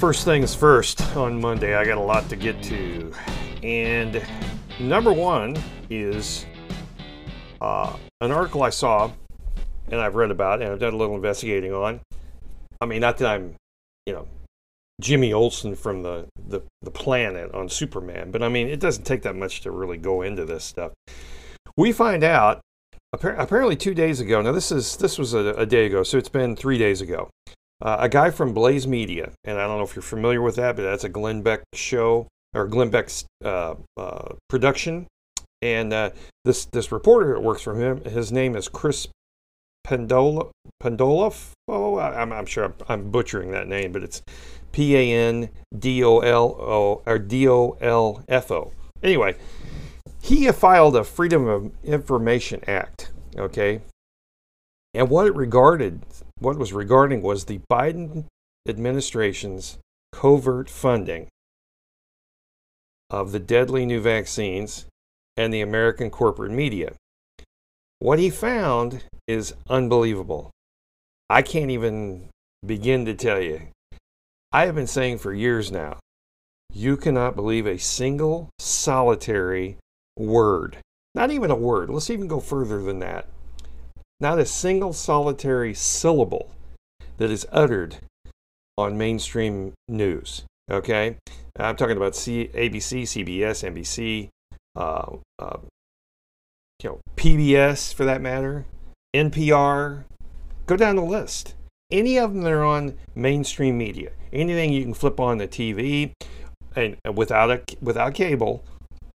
First things first, on Monday, I got a lot to get to. And number one is uh, an article I saw and I've read about and I've done a little investigating on. I mean, not that I'm, you know, Jimmy Olsen from the, the, the planet on Superman, but I mean, it doesn't take that much to really go into this stuff. We find out apparently two days ago. Now this is this was a, a day ago, so it's been three days ago. Uh, a guy from Blaze Media, and I don't know if you're familiar with that, but that's a Glenn Beck show or Glenn Beck's uh, uh, production. And uh, this this reporter that works for him, his name is Chris Pandola Pandolf. Oh, I'm, I'm sure I'm, I'm, butchering that name, but it's P A N D O L O or D O L F O. Anyway, he filed a Freedom of Information Act. Okay, and what it regarded, what was regarding was the Biden administration's covert funding of the deadly new vaccines and the American corporate media. What he found is unbelievable. I can't even begin to tell you. I have been saying for years now, you cannot believe a single solitary word. Not even a word. Let's even go further than that. Not a single solitary syllable that is uttered on mainstream news. Okay? I'm talking about C- ABC, CBS, NBC, uh, uh, you know, PBS for that matter, NPR. Go down the list. Any of them that are on mainstream media, anything you can flip on the TV, and without a without cable,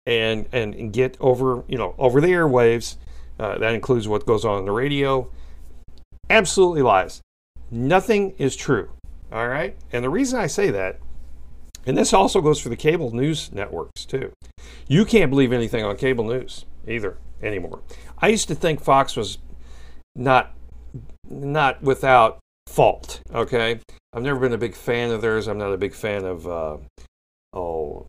and and get over you know over the airwaves uh, that includes what goes on in the radio. Absolutely lies. Nothing is true. All right. And the reason I say that, and this also goes for the cable news networks too, you can't believe anything on cable news either anymore. I used to think Fox was not not without fault. Okay, I've never been a big fan of theirs. I'm not a big fan of uh, oh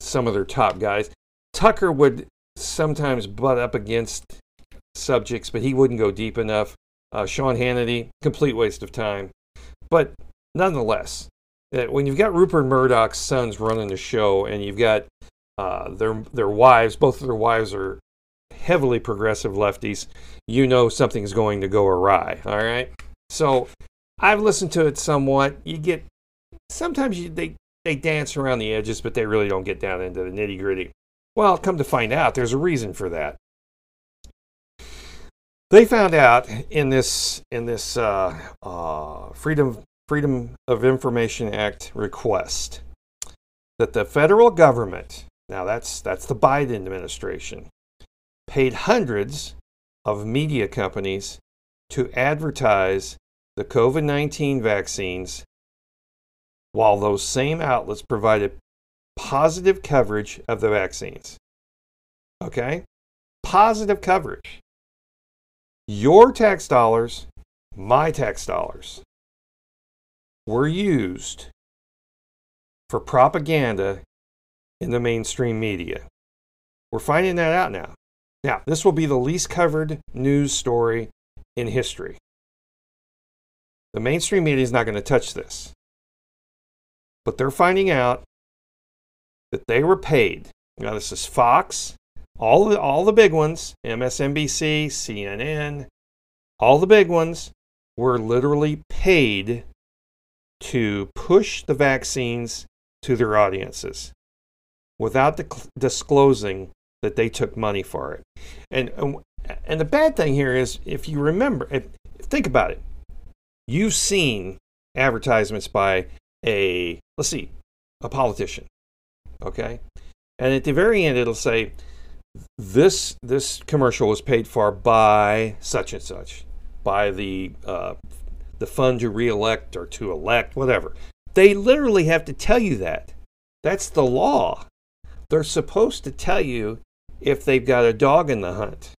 some of their top guys. Tucker would sometimes butt up against subjects, but he wouldn't go deep enough. Uh, Sean Hannity, complete waste of time. But nonetheless, when you've got Rupert Murdoch's sons running the show, and you've got uh, their their wives, both of their wives are heavily progressive lefties, you know something's going to go awry. All right. So I've listened to it somewhat. You get sometimes you, they they dance around the edges, but they really don't get down into the nitty gritty. Well, come to find out, there's a reason for that. They found out in this in this uh, uh, Freedom Freedom of Information Act request that the federal government, now that's that's the Biden administration, paid hundreds of media companies to advertise the COVID 19 vaccines while those same outlets provided positive coverage of the vaccines. Okay? Positive coverage. Your tax dollars, my tax dollars, were used for propaganda in the mainstream media. We're finding that out now. Now, this will be the least covered news story in history. The mainstream media is not going to touch this. But they're finding out that they were paid. Now, this is Fox, all the, all the big ones, MSNBC, CNN, all the big ones were literally paid to push the vaccines to their audiences without disclosing that they took money for it. And, and the bad thing here is, if you remember, if, think about it, you've seen advertisements by a, let's see, a politician, okay? And at the very end, it'll say, this this commercial was paid for by such and such, by the uh, the fund to reelect or to elect, whatever. They literally have to tell you that. That's the law. They're supposed to tell you if they've got a dog in the hunt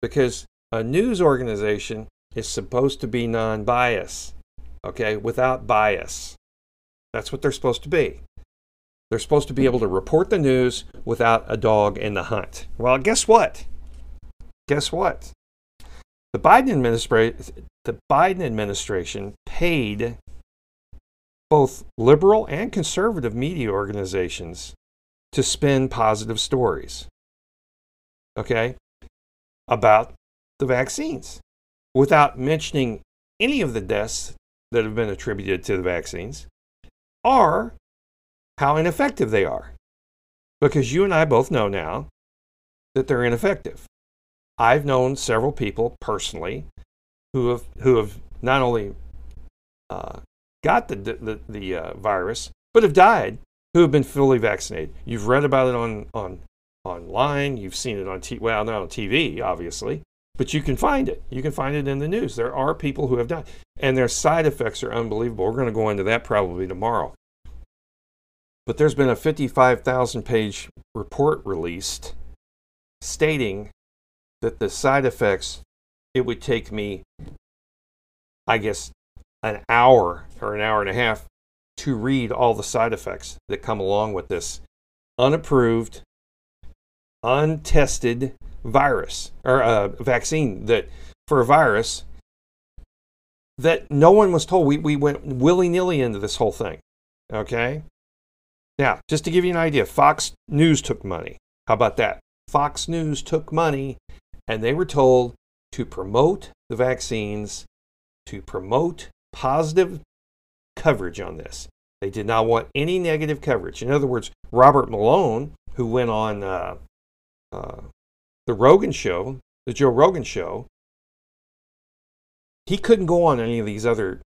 because a news organization is supposed to be non bias, okay, without bias. That's what they're supposed to be. They're supposed to be able to report the news without a dog in the hunt. Well, guess what? Guess what? The Biden administration, the Biden administration paid both liberal and conservative media organizations to spin positive stories. Okay? About the vaccines without mentioning any of the deaths that have been attributed to the vaccines or how ineffective they are. Because you and I both know now that they're ineffective. I've known several people personally who have who have not only uh, got the the, the uh, virus but have died who have been fully vaccinated. You've read about it on on online. You've seen it on t- well not on TV obviously, but you can find it. You can find it in the news. There are people who have died, and their side effects are unbelievable. We're going to go into that probably tomorrow. But there's been a 55,000 page report released stating that the side effects, it would take me, I guess, an hour or an hour and a half to read all the side effects that come along with this unapproved, untested virus or uh, vaccine that for a virus that no one was told. We, we went willy nilly into this whole thing. Okay? Now, just to give you an idea, Fox News took money. How about that? Fox News took money and they were told to promote the vaccines, to promote positive coverage on this. They did not want any negative coverage. In other words, Robert Malone, who went on uh, uh, the Rogan show, the Joe Rogan show, he couldn't go on any of these other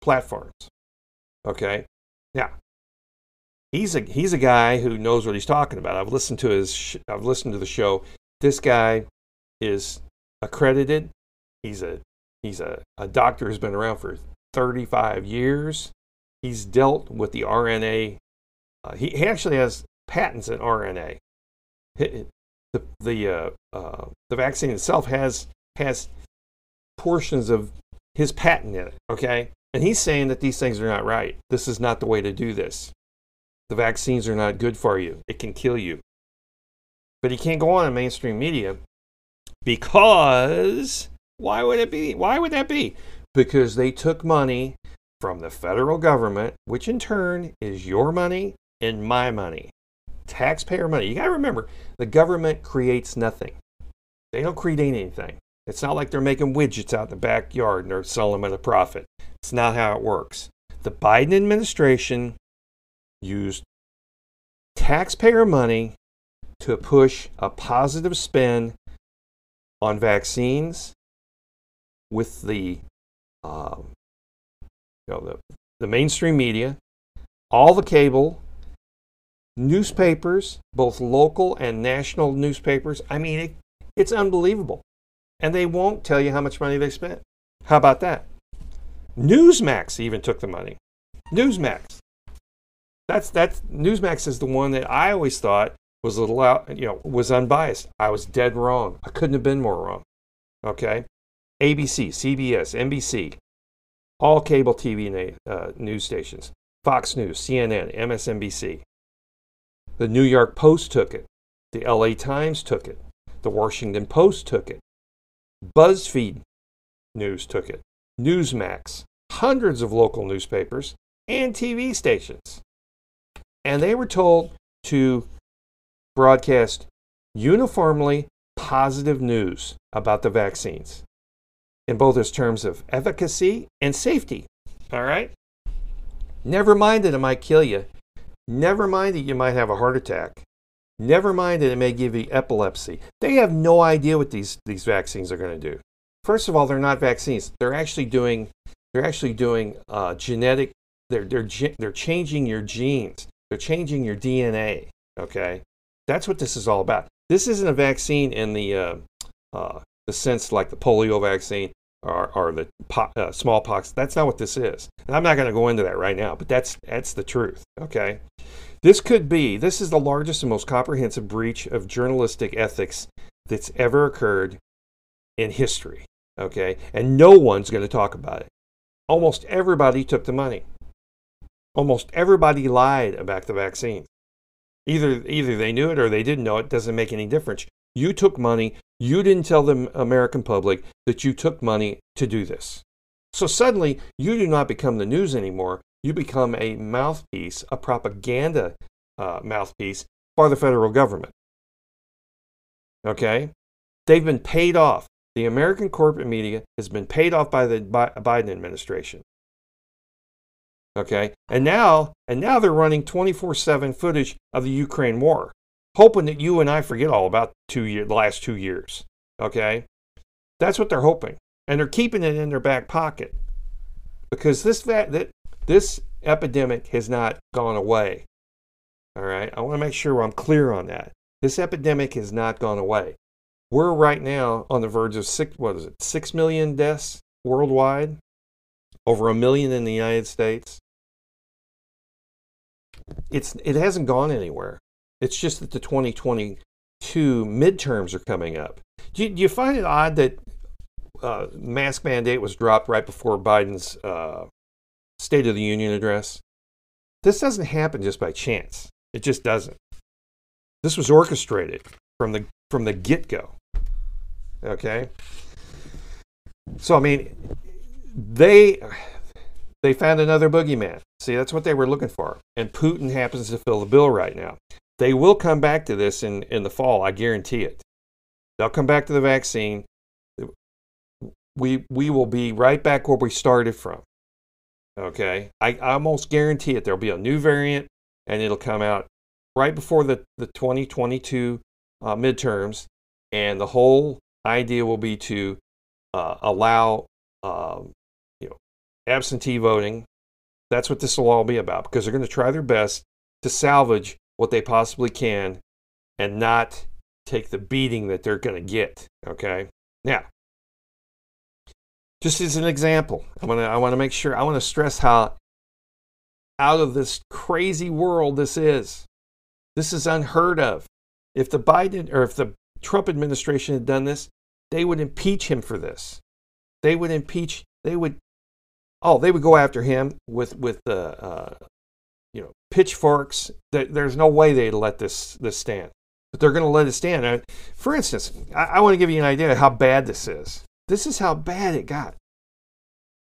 platforms. Okay? Now, he's a he's a guy who knows what he's talking about. I've listened to his sh- I've listened to the show. This guy is accredited. He's a he's a, a doctor who's been around for 35 years. He's dealt with the RNA. Uh, he, he actually has patents in RNA. The the uh, uh, the vaccine itself has has portions of his patent in it. Okay, and he's saying that these things are not right. This is not the way to do this. The vaccines are not good for you. It can kill you. But he can't go on in mainstream media because why would it be? Why would that be? Because they took money from the federal government, which in turn is your money and my money. Taxpayer money. You got to remember, the government creates nothing. They don't create anything. It's not like they're making widgets out in the backyard and they're selling them at a profit. It's not how it works. The Biden administration used taxpayer money to push a positive spin on vaccines with the, um, you know, the, the mainstream media, all the cable, newspapers, both local and national newspapers. I mean, it, it's unbelievable. And they won't tell you how much money they spent. How about that? Newsmax even took the money. Newsmax. That's that's Newsmax is the one that I always thought was a little out, you know, was unbiased. I was dead wrong. I couldn't have been more wrong. Okay, ABC, CBS, NBC, all cable TV uh, news stations, Fox News, CNN, MSNBC. The New York Post took it. The LA Times took it. The Washington Post took it. BuzzFeed News took it. Newsmax, hundreds of local newspapers, and TV stations and they were told to broadcast uniformly positive news about the vaccines in both its terms of efficacy and safety. All right? Never mind that it might kill you. Never mind that you might have a heart attack. Never mind that it may give you epilepsy. They have no idea what these, these vaccines are going to do. First of all, they're not vaccines. They're actually doing they're actually doing uh, genetic. They're they're they're changing your genes. They're changing your DNA. Okay, that's what this is all about. This isn't a vaccine in the uh, uh, the sense like the polio vaccine or, or the po- uh, smallpox. That's not what this is. And I'm not going to go into that right now, but that's that's the truth. Okay, this could be. This is the largest and most comprehensive breach of journalistic ethics that's ever occurred in history. Okay, and no one's going to talk about it. Almost everybody took the money. Almost everybody lied about the vaccine. Either either they knew it or they didn't know it. Doesn't make any difference. You took money. You didn't tell the American public that you took money to do this. So suddenly, you do not become the news anymore. You become a mouthpiece, a propaganda uh, mouthpiece for the federal government. Okay? They've been paid off. The American corporate media has been paid off by the Biden administration. Okay? And now, and now they're running 24/7 footage of the Ukraine war hoping that you and I forget all about two year, the last two years. Okay? That's what they're hoping. And they're keeping it in their back pocket because this, that, this epidemic has not gone away. All right? I want to make sure I'm clear on that. This epidemic has not gone away. We're right now on the verge of six, what is it, six million deaths worldwide, over a million in the United States. It's, it hasn't gone anywhere. It's just that the 2022 midterms are coming up. Do you, do you find it odd that uh, mask mandate was dropped right before Biden's uh, State of the Union address? This doesn't happen just by chance. It just doesn't. This was orchestrated from the from the get go. Okay. So I mean, they they found another boogeyman. See, that's what they were looking for, and Putin happens to fill the bill right now. They will come back to this in, in the fall, I guarantee it. They'll come back to the vaccine. We, we will be right back where we started from. Okay. I, I almost guarantee it. There'll be a new variant and it'll come out right before the, the 2022 uh, midterms. And the whole idea will be to uh, allow um, absentee voting. That's what this will all be about because they're going to try their best to salvage what they possibly can and not take the beating that they're going to get. Okay. Now, just as an example, I want to I want to make sure I want to stress how out of this crazy world this is. This is unheard of. If the Biden or if the Trump administration had done this, they would impeach him for this. They would impeach. They would. Oh, they would go after him with with the uh, you know, pitchforks. There's no way they'd let this this stand, but they're going to let it stand. For instance, I, I want to give you an idea of how bad this is. This is how bad it got.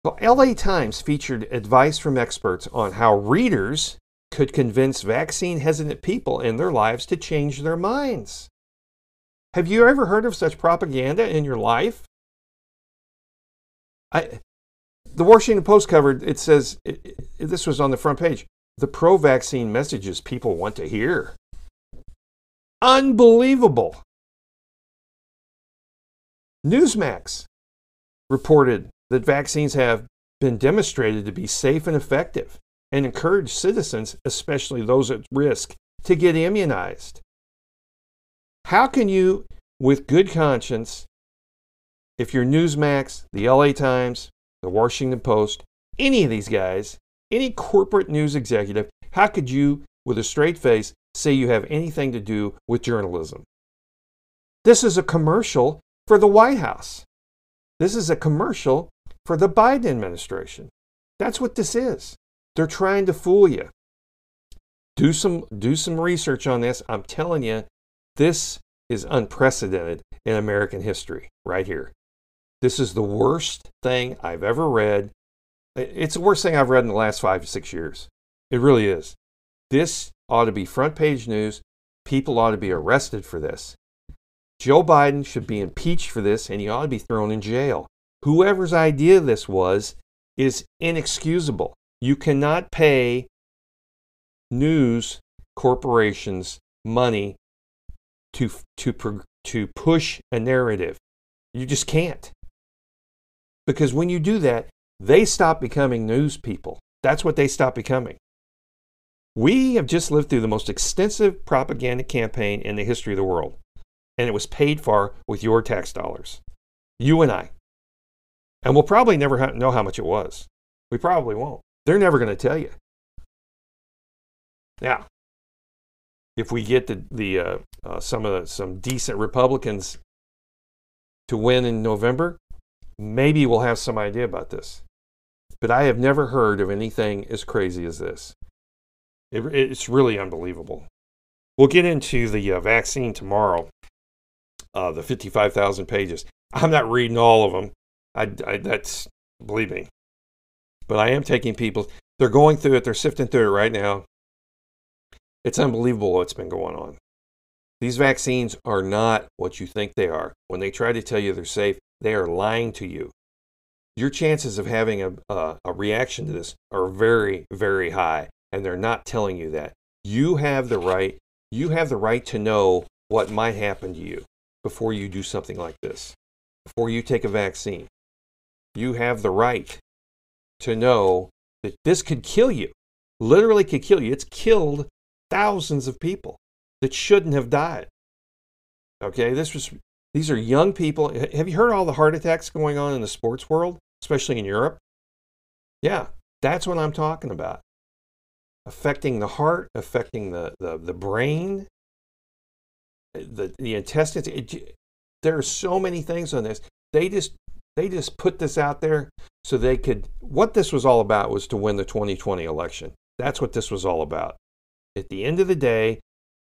The LA Times featured advice from experts on how readers could convince vaccine hesitant people in their lives to change their minds. Have you ever heard of such propaganda in your life? I, the Washington Post covered, it says, it, it, this was on the front page the pro vaccine messages people want to hear. Unbelievable. Newsmax reported that vaccines have been demonstrated to be safe and effective and encourage citizens, especially those at risk, to get immunized. How can you, with good conscience, if you're Newsmax, the LA Times, the Washington Post, any of these guys, any corporate news executive, how could you, with a straight face, say you have anything to do with journalism? This is a commercial for the White House. This is a commercial for the Biden administration. That's what this is. They're trying to fool you. Do some do some research on this. I'm telling you, this is unprecedented in American history right here. This is the worst thing I've ever read it's the worst thing I've read in the last five to six years. It really is. This ought to be front page news. People ought to be arrested for this. Joe Biden should be impeached for this and he ought to be thrown in jail. Whoever's idea this was is inexcusable. You cannot pay news corporations money to, to, to push a narrative. You just can't. Because when you do that, they stop becoming news people. That's what they stop becoming. We have just lived through the most extensive propaganda campaign in the history of the world, and it was paid for with your tax dollars. You and I. And we'll probably never ha- know how much it was. We probably won't. They're never going to tell you. Now, if we get the, the uh, uh, some of the, some decent Republicans to win in November, maybe we'll have some idea about this. But I have never heard of anything as crazy as this. It, it's really unbelievable. We'll get into the uh, vaccine tomorrow, uh, the 55,000 pages. I'm not reading all of them. I, I, that's, believe me. But I am taking people, they're going through it, they're sifting through it right now. It's unbelievable what's been going on. These vaccines are not what you think they are. When they try to tell you they're safe, they are lying to you. Your chances of having a, a, a reaction to this are very, very high, and they're not telling you that. You have the right. You have the right to know what might happen to you before you do something like this, before you take a vaccine. You have the right to know that this could kill you, literally could kill you. It's killed thousands of people that shouldn't have died. Okay, this was these are young people. Have you heard all the heart attacks going on in the sports world, especially in Europe? Yeah, that's what I'm talking about. Affecting the heart, affecting the, the, the brain, the, the intestines. It, there are so many things on this. They just they just put this out there so they could what this was all about was to win the 2020 election. That's what this was all about. At the end of the day,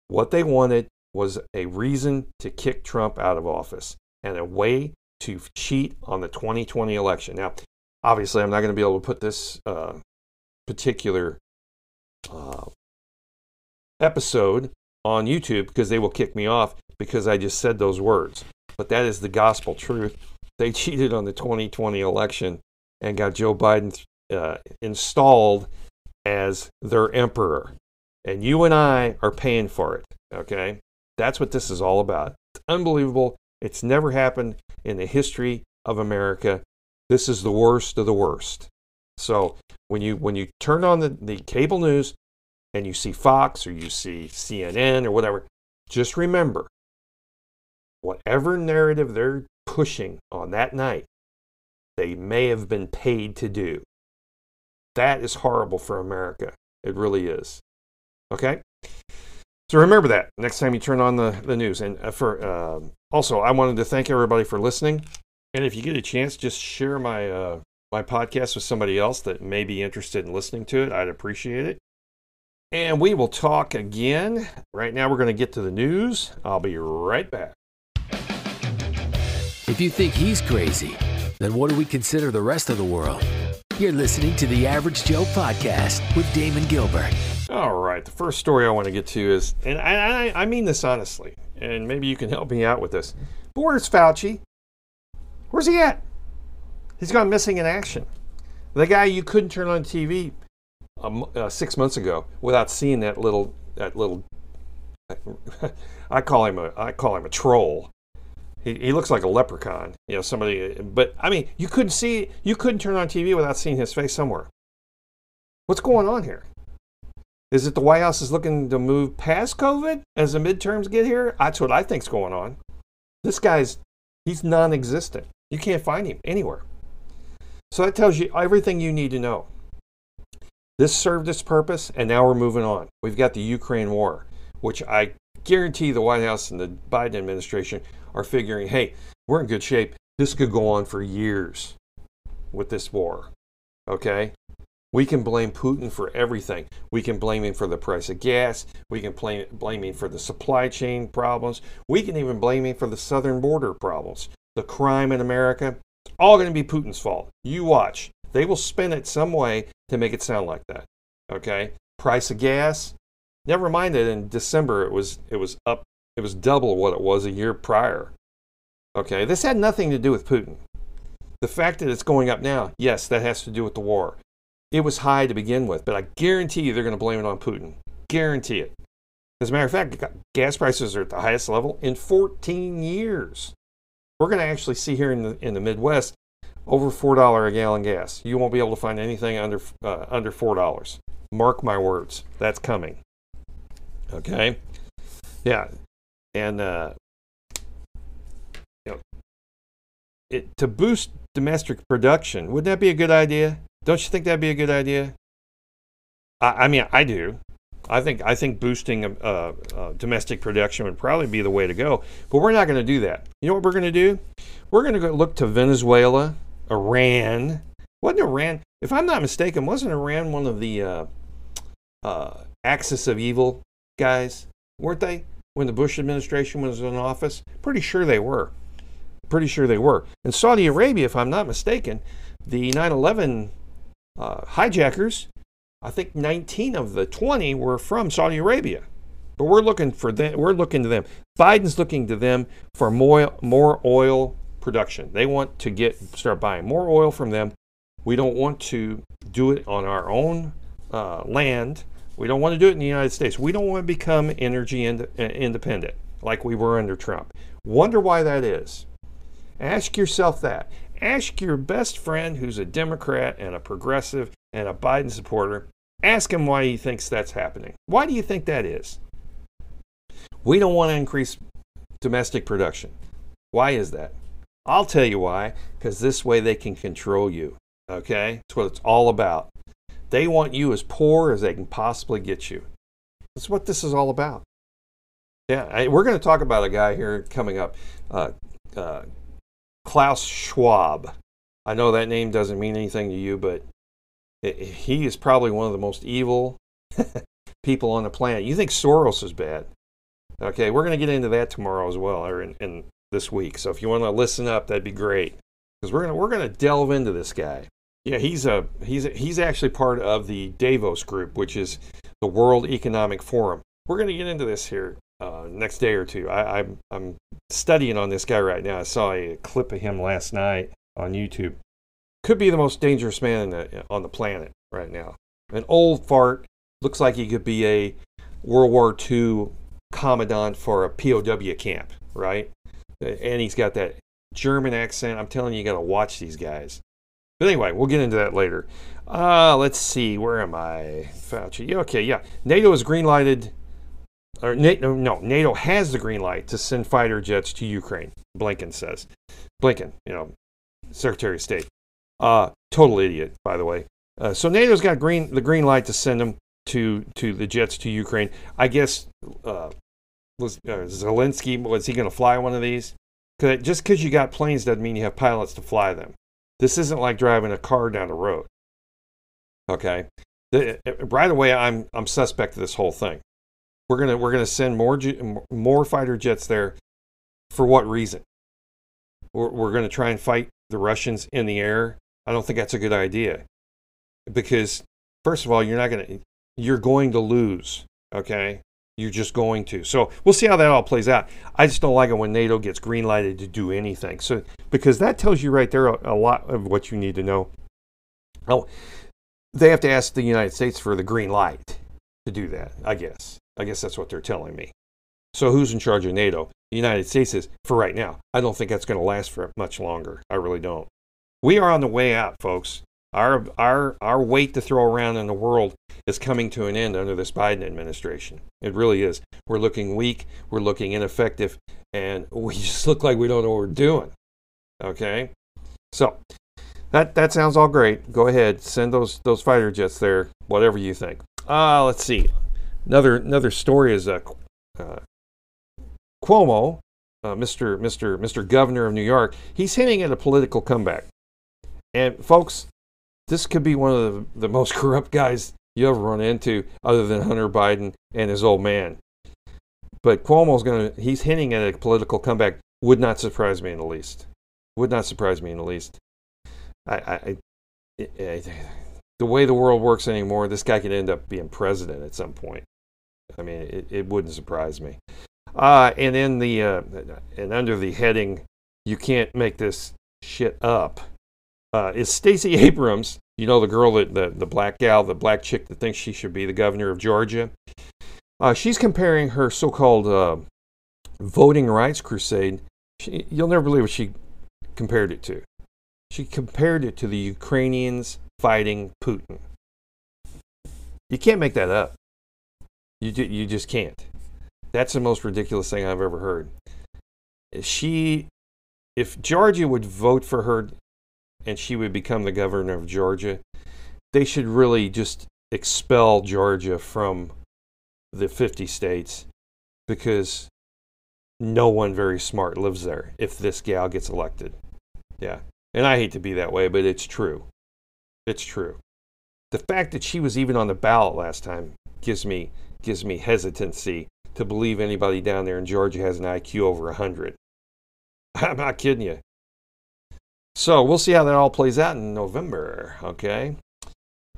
what they wanted was a reason to kick Trump out of office and a way to cheat on the 2020 election. Now, obviously, I'm not going to be able to put this uh, particular uh, episode on YouTube because they will kick me off because I just said those words. But that is the gospel truth. They cheated on the 2020 election and got Joe Biden uh, installed as their emperor. And you and I are paying for it. Okay? That's what this is all about. It's unbelievable. It's never happened in the history of America. This is the worst of the worst. So when you when you turn on the, the cable news and you see Fox or you see CNN or whatever, just remember whatever narrative they're pushing on that night, they may have been paid to do. That is horrible for America. It really is. Okay? So remember that next time you turn on the, the news. And uh, for uh, also, I wanted to thank everybody for listening. And if you get a chance, just share my uh, my podcast with somebody else that may be interested in listening to it. I'd appreciate it. And we will talk again. Right now, we're going to get to the news. I'll be right back. If you think he's crazy, then what do we consider the rest of the world? You're listening to the Average Joe podcast with Damon Gilbert. All right, the first story I want to get to is, and I, I, I mean this honestly, and maybe you can help me out with this. But where's Fauci? Where's he at? He's gone missing in action. The guy you couldn't turn on TV um, uh, six months ago without seeing that little that little. I call him a I call him a troll. He, he looks like a leprechaun, you know, somebody. But I mean, you couldn't see you couldn't turn on TV without seeing his face somewhere. What's going on here? Is it the White House is looking to move past COVID as the midterms get here? That's what I think's going on. This guy's he's non-existent. You can't find him anywhere. So that tells you everything you need to know. This served its purpose, and now we're moving on. We've got the Ukraine war, which I guarantee the White House and the Biden administration are figuring, hey, we're in good shape. This could go on for years with this war. Okay? We can blame Putin for everything. We can blame him for the price of gas. We can blame, blame him for the supply chain problems. We can even blame him for the southern border problems. The crime in America, it's all going to be Putin's fault. You watch. They will spin it some way to make it sound like that. Okay? Price of gas, never mind that in December it was it was up it was double what it was a year prior. Okay? This had nothing to do with Putin. The fact that it's going up now, yes, that has to do with the war. It was high to begin with, but I guarantee you they're going to blame it on Putin. Guarantee it. As a matter of fact, gas prices are at the highest level in 14 years. We're going to actually see here in the, in the Midwest over $4 a gallon gas. You won't be able to find anything under, uh, under $4. Mark my words, that's coming. Okay? Yeah. And, uh, you know, it, to boost domestic production, wouldn't that be a good idea? Don't you think that'd be a good idea? I, I mean, I do. I think I think boosting uh, uh, domestic production would probably be the way to go. But we're not going to do that. You know what we're going to do? We're going to look to Venezuela, Iran. Wasn't Iran? If I'm not mistaken, wasn't Iran one of the uh, uh axis of evil guys? Weren't they when the Bush administration was in office? Pretty sure they were. Pretty sure they were. And Saudi Arabia, if I'm not mistaken, the 9/11 uh, hijackers I think 19 of the 20 were from Saudi Arabia. But we're looking for them. We're looking to them. Biden's looking to them for more more oil production. They want to get start buying more oil from them. We don't want to do it on our own uh, land. We don't want to do it in the United States. We don't want to become energy ind- uh, independent like we were under Trump. Wonder why that is. Ask yourself that. Ask your best friend who's a Democrat and a progressive and a Biden supporter, ask him why he thinks that's happening. Why do you think that is? We don't want to increase domestic production. Why is that? I'll tell you why, because this way they can control you. Okay? That's what it's all about. They want you as poor as they can possibly get you. That's what this is all about. Yeah, I, we're going to talk about a guy here coming up, uh, uh, Klaus Schwab. I know that name doesn't mean anything to you, but he is probably one of the most evil people on the planet. You think Soros is bad? Okay, we're going to get into that tomorrow as well, or in, in this week. So if you want to listen up, that'd be great because we're gonna we're gonna delve into this guy. Yeah, he's a he's a, he's actually part of the Davos group, which is the World Economic Forum. We're gonna get into this here uh, next day or two. I, I'm I'm studying on this guy right now. I saw a clip of him last night on YouTube could be the most dangerous man the, on the planet right now. An old fart looks like he could be a World War II commandant for a POW camp, right? And he's got that German accent. I'm telling you, you got to watch these guys. But anyway, we'll get into that later. Uh, let's see, where am I? Fauci. Okay, yeah. NATO has green lighted, or NATO, no, NATO has the green light to send fighter jets to Ukraine, Blinken says. Blinken, you know, Secretary of State. Uh, total idiot, by the way. Uh, so NATO's got green the green light to send them to to the jets to Ukraine. I guess uh, was uh, Zelensky was he going to fly one of these? Cause just because you got planes doesn't mean you have pilots to fly them. This isn't like driving a car down the road. Okay, the, uh, right away I'm I'm suspect of this whole thing. We're gonna we're gonna send more more fighter jets there. For what reason? We're, we're gonna try and fight the Russians in the air I don't think that's a good idea because first of all, you're not to you're going to lose, okay? You're just going to. So we'll see how that all plays out. I just don't like it when NATO gets green lighted to do anything. So because that tells you right there a, a lot of what you need to know. Oh, they have to ask the United States for the green light to do that. I guess. I guess that's what they're telling me. So who's in charge of NATO? The United States is for right now. I don't think that's going to last for much longer. I really don't. We are on the way out, folks. Our, our, our weight to throw around in the world is coming to an end under this Biden administration. It really is. We're looking weak, we're looking ineffective, and we just look like we don't know what we're doing. Okay? So, that, that sounds all great. Go ahead, send those, those fighter jets there, whatever you think. Uh, let's see. Another, another story is uh, uh, Cuomo, uh, Mr. Mr. Mr. Governor of New York, he's hinting at a political comeback. And folks, this could be one of the, the most corrupt guys you ever run into, other than Hunter Biden and his old man. But Cuomo's to, he's hinting at a political comeback. Would not surprise me in the least. Would not surprise me in the least. I, I, I, I the way the world works anymore, this guy could end up being president at some point. I mean, it, it wouldn't surprise me. Uh, and in the uh, and under the heading, you can't make this shit up uh, is Stacey Abrams. You know the girl that the the black gal, the black chick that thinks she should be the governor of Georgia. Uh, she's comparing her so-called uh, voting rights crusade. She, you'll never believe what she compared it to. She compared it to the Ukrainians fighting Putin. You can't make that up. You you just can't. That's the most ridiculous thing I've ever heard. She if Georgia would vote for her and she would become the governor of Georgia, they should really just expel Georgia from the 50 states because no one very smart lives there if this gal gets elected. Yeah. And I hate to be that way, but it's true. It's true. The fact that she was even on the ballot last time gives me gives me hesitancy to believe anybody down there in Georgia has an IQ over 100. I'm not kidding you. So we'll see how that all plays out in November. Okay.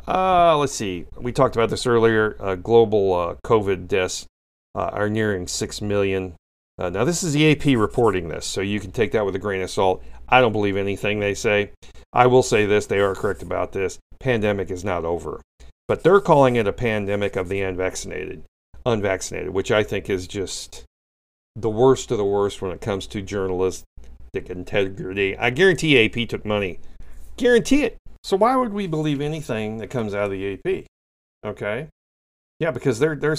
Uh, let's see. We talked about this earlier. Uh, global uh, COVID deaths uh, are nearing 6 million. Uh, now, this is the AP reporting this, so you can take that with a grain of salt. I don't believe anything they say. I will say this they are correct about this. Pandemic is not over. But they're calling it a pandemic of the unvaccinated, unvaccinated, which I think is just the worst of the worst when it comes to journalistic integrity. I guarantee AP took money. Guarantee it. So why would we believe anything that comes out of the AP? Okay? Yeah, because they're they're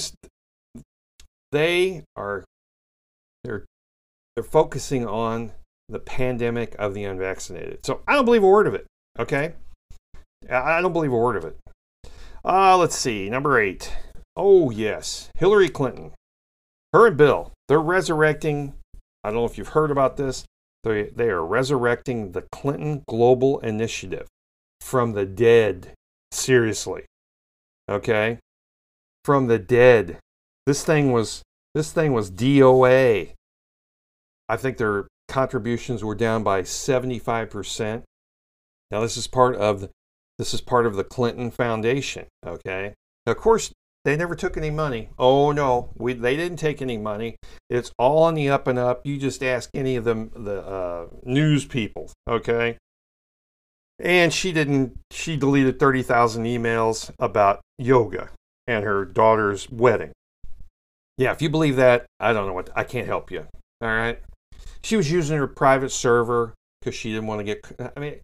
they are they're they're focusing on the pandemic of the unvaccinated. So I don't believe a word of it. Okay? I don't believe a word of it. Uh, let's see. Number eight. Oh, yes. Hillary Clinton. Her and Bill, they're resurrecting. I don't know if you've heard about this. They, they are resurrecting the Clinton Global Initiative from the dead. Seriously. Okay? From the dead. This thing was this thing was DOA. I think their contributions were down by 75%. Now this is part of the, this is part of the Clinton Foundation, okay? Now, of course, they never took any money. Oh no, we, they didn't take any money. It's all on the up and up. You just ask any of them, the uh, news people, okay? And she didn't. She deleted thirty thousand emails about yoga and her daughter's wedding. Yeah, if you believe that, I don't know what. I can't help you. All right. She was using her private server because she didn't want to get. I mean,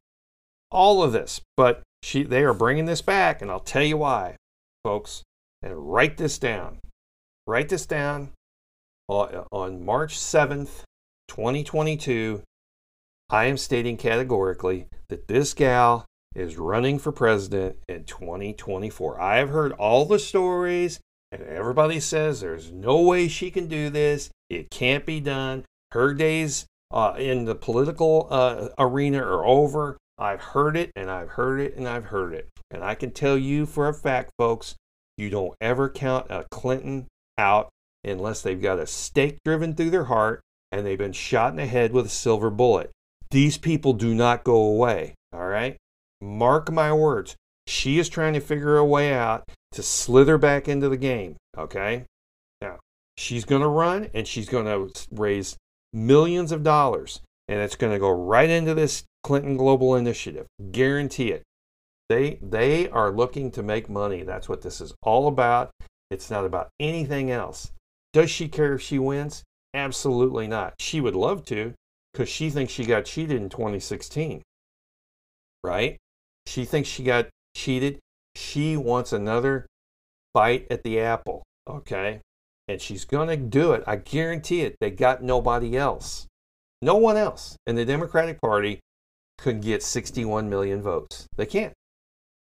all of this, but she they are bringing this back, and I'll tell you why, folks. And write this down. Write this down. On March seventh, 2022, I am stating categorically that this gal is running for president in 2024. I have heard all the stories, and everybody says there's no way she can do this. It can't be done. Her days uh, in the political uh, arena are over. I've heard it and I've heard it and I've heard it. And I can tell you for a fact, folks, you don't ever count a Clinton out unless they've got a stake driven through their heart and they've been shot in the head with a silver bullet. These people do not go away, all right? Mark my words. She is trying to figure a way out to slither back into the game, okay? Now, she's going to run and she's going to raise millions of dollars and it's going to go right into this Clinton Global Initiative. Guarantee it. They they are looking to make money. That's what this is all about. It's not about anything else. Does she care if she wins? Absolutely not. She would love to because she thinks she got cheated in 2016. Right? She thinks she got cheated. She wants another bite at the apple. Okay? And she's going to do it. I guarantee it. They got nobody else. No one else in the Democratic Party could get 61 million votes. They can't.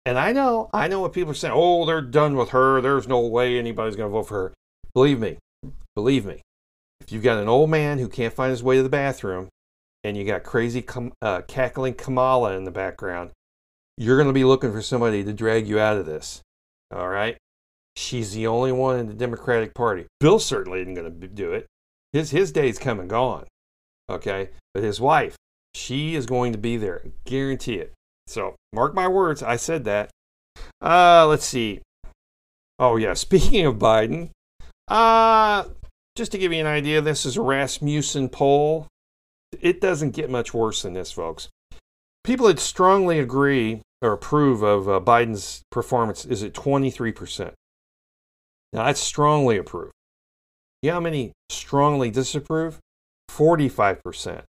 And I know, I know what people are saying. Oh, they're done with her. There's no way anybody's going to vote for her. Believe me, believe me. If you've got an old man who can't find his way to the bathroom, and you got crazy uh, cackling Kamala in the background, you're going to be looking for somebody to drag you out of this. All right? She's the only one in the Democratic Party. Bill certainly isn't going to do it. His his day's come and gone. Okay, but his wife, she is going to be there. Guarantee it. So mark my words. I said that. Uh, let's see. Oh yeah. Speaking of Biden, uh, just to give you an idea, this is a Rasmussen poll. It doesn't get much worse than this, folks. People that strongly agree or approve of uh, Biden's performance is at 23%. Now, that's strongly approve. You know how many strongly disapprove? 45%.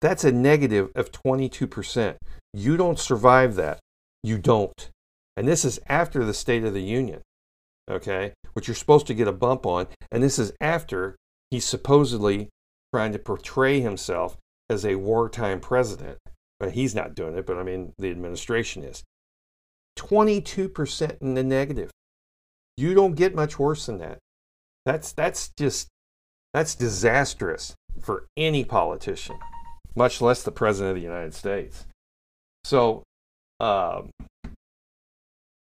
That's a negative of 22%. You don't survive that. You don't. And this is after the State of the Union, okay, which you're supposed to get a bump on. And this is after he's supposedly trying to portray himself as a wartime president. He's not doing it, but I mean, the administration is. 22% in the negative. You don't get much worse than that. That's, that's just, that's disastrous for any politician, much less the president of the United States. So, um,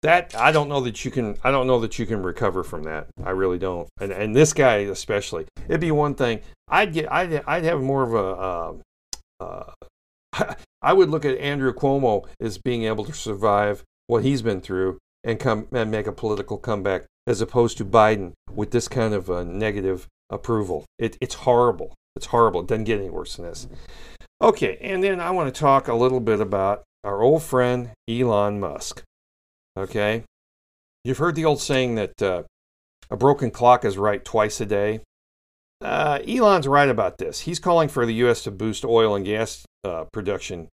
that I don't know that you can I don't know that you can recover from that. I really don't. And and this guy especially. It'd be one thing. I'd get I'd I'd have more of a uh, uh, I would look at Andrew Cuomo as being able to survive what he's been through and come and make a political comeback as opposed to Biden with this kind of a negative approval. It, it's horrible. It's horrible. It doesn't get any worse than this. Okay, and then I want to talk a little bit about our old friend Elon Musk. Okay? You've heard the old saying that uh, a broken clock is right twice a day. Uh, Elon's right about this. He's calling for the U.S. to boost oil and gas uh, production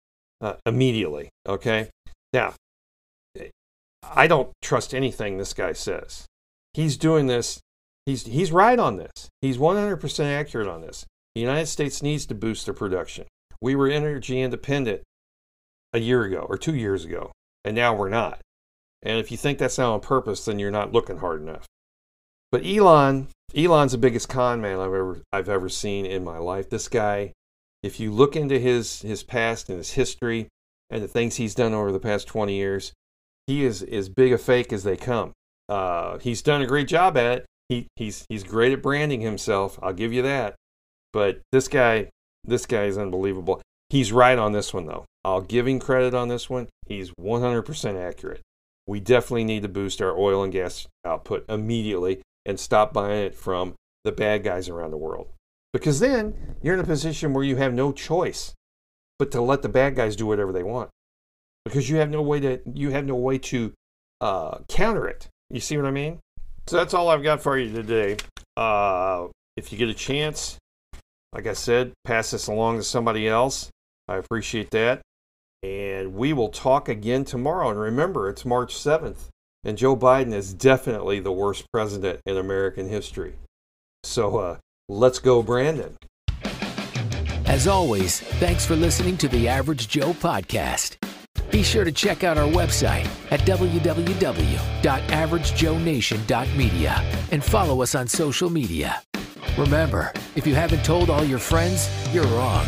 uh, immediately. Okay? Now, I don't trust anything this guy says. He's doing this. He's, he's right on this. He's 100% accurate on this. The United States needs to boost their production. We were energy independent a year ago or two years ago, and now we're not. And if you think that's not on purpose, then you're not looking hard enough. But Elon, Elon's the biggest con man I've ever I've ever seen in my life. This guy, if you look into his his past and his history and the things he's done over the past 20 years, he is as big a fake as they come. Uh, he's done a great job at it. He, he's he's great at branding himself. I'll give you that. But this guy, this guy is unbelievable. He's right on this one though. I'll give him credit on this one. He's 100% accurate we definitely need to boost our oil and gas output immediately and stop buying it from the bad guys around the world. Because then you're in a position where you have no choice but to let the bad guys do whatever they want. Because you have no way to you have no way to uh, counter it. You see what I mean? So that's all I've got for you today. Uh, if you get a chance, like I said, pass this along to somebody else. I appreciate that. And we will talk again tomorrow. And remember, it's March 7th, and Joe Biden is definitely the worst president in American history. So uh, let's go, Brandon. As always, thanks for listening to the Average Joe podcast. Be sure to check out our website at www.averagejoenation.media and follow us on social media. Remember, if you haven't told all your friends, you're wrong.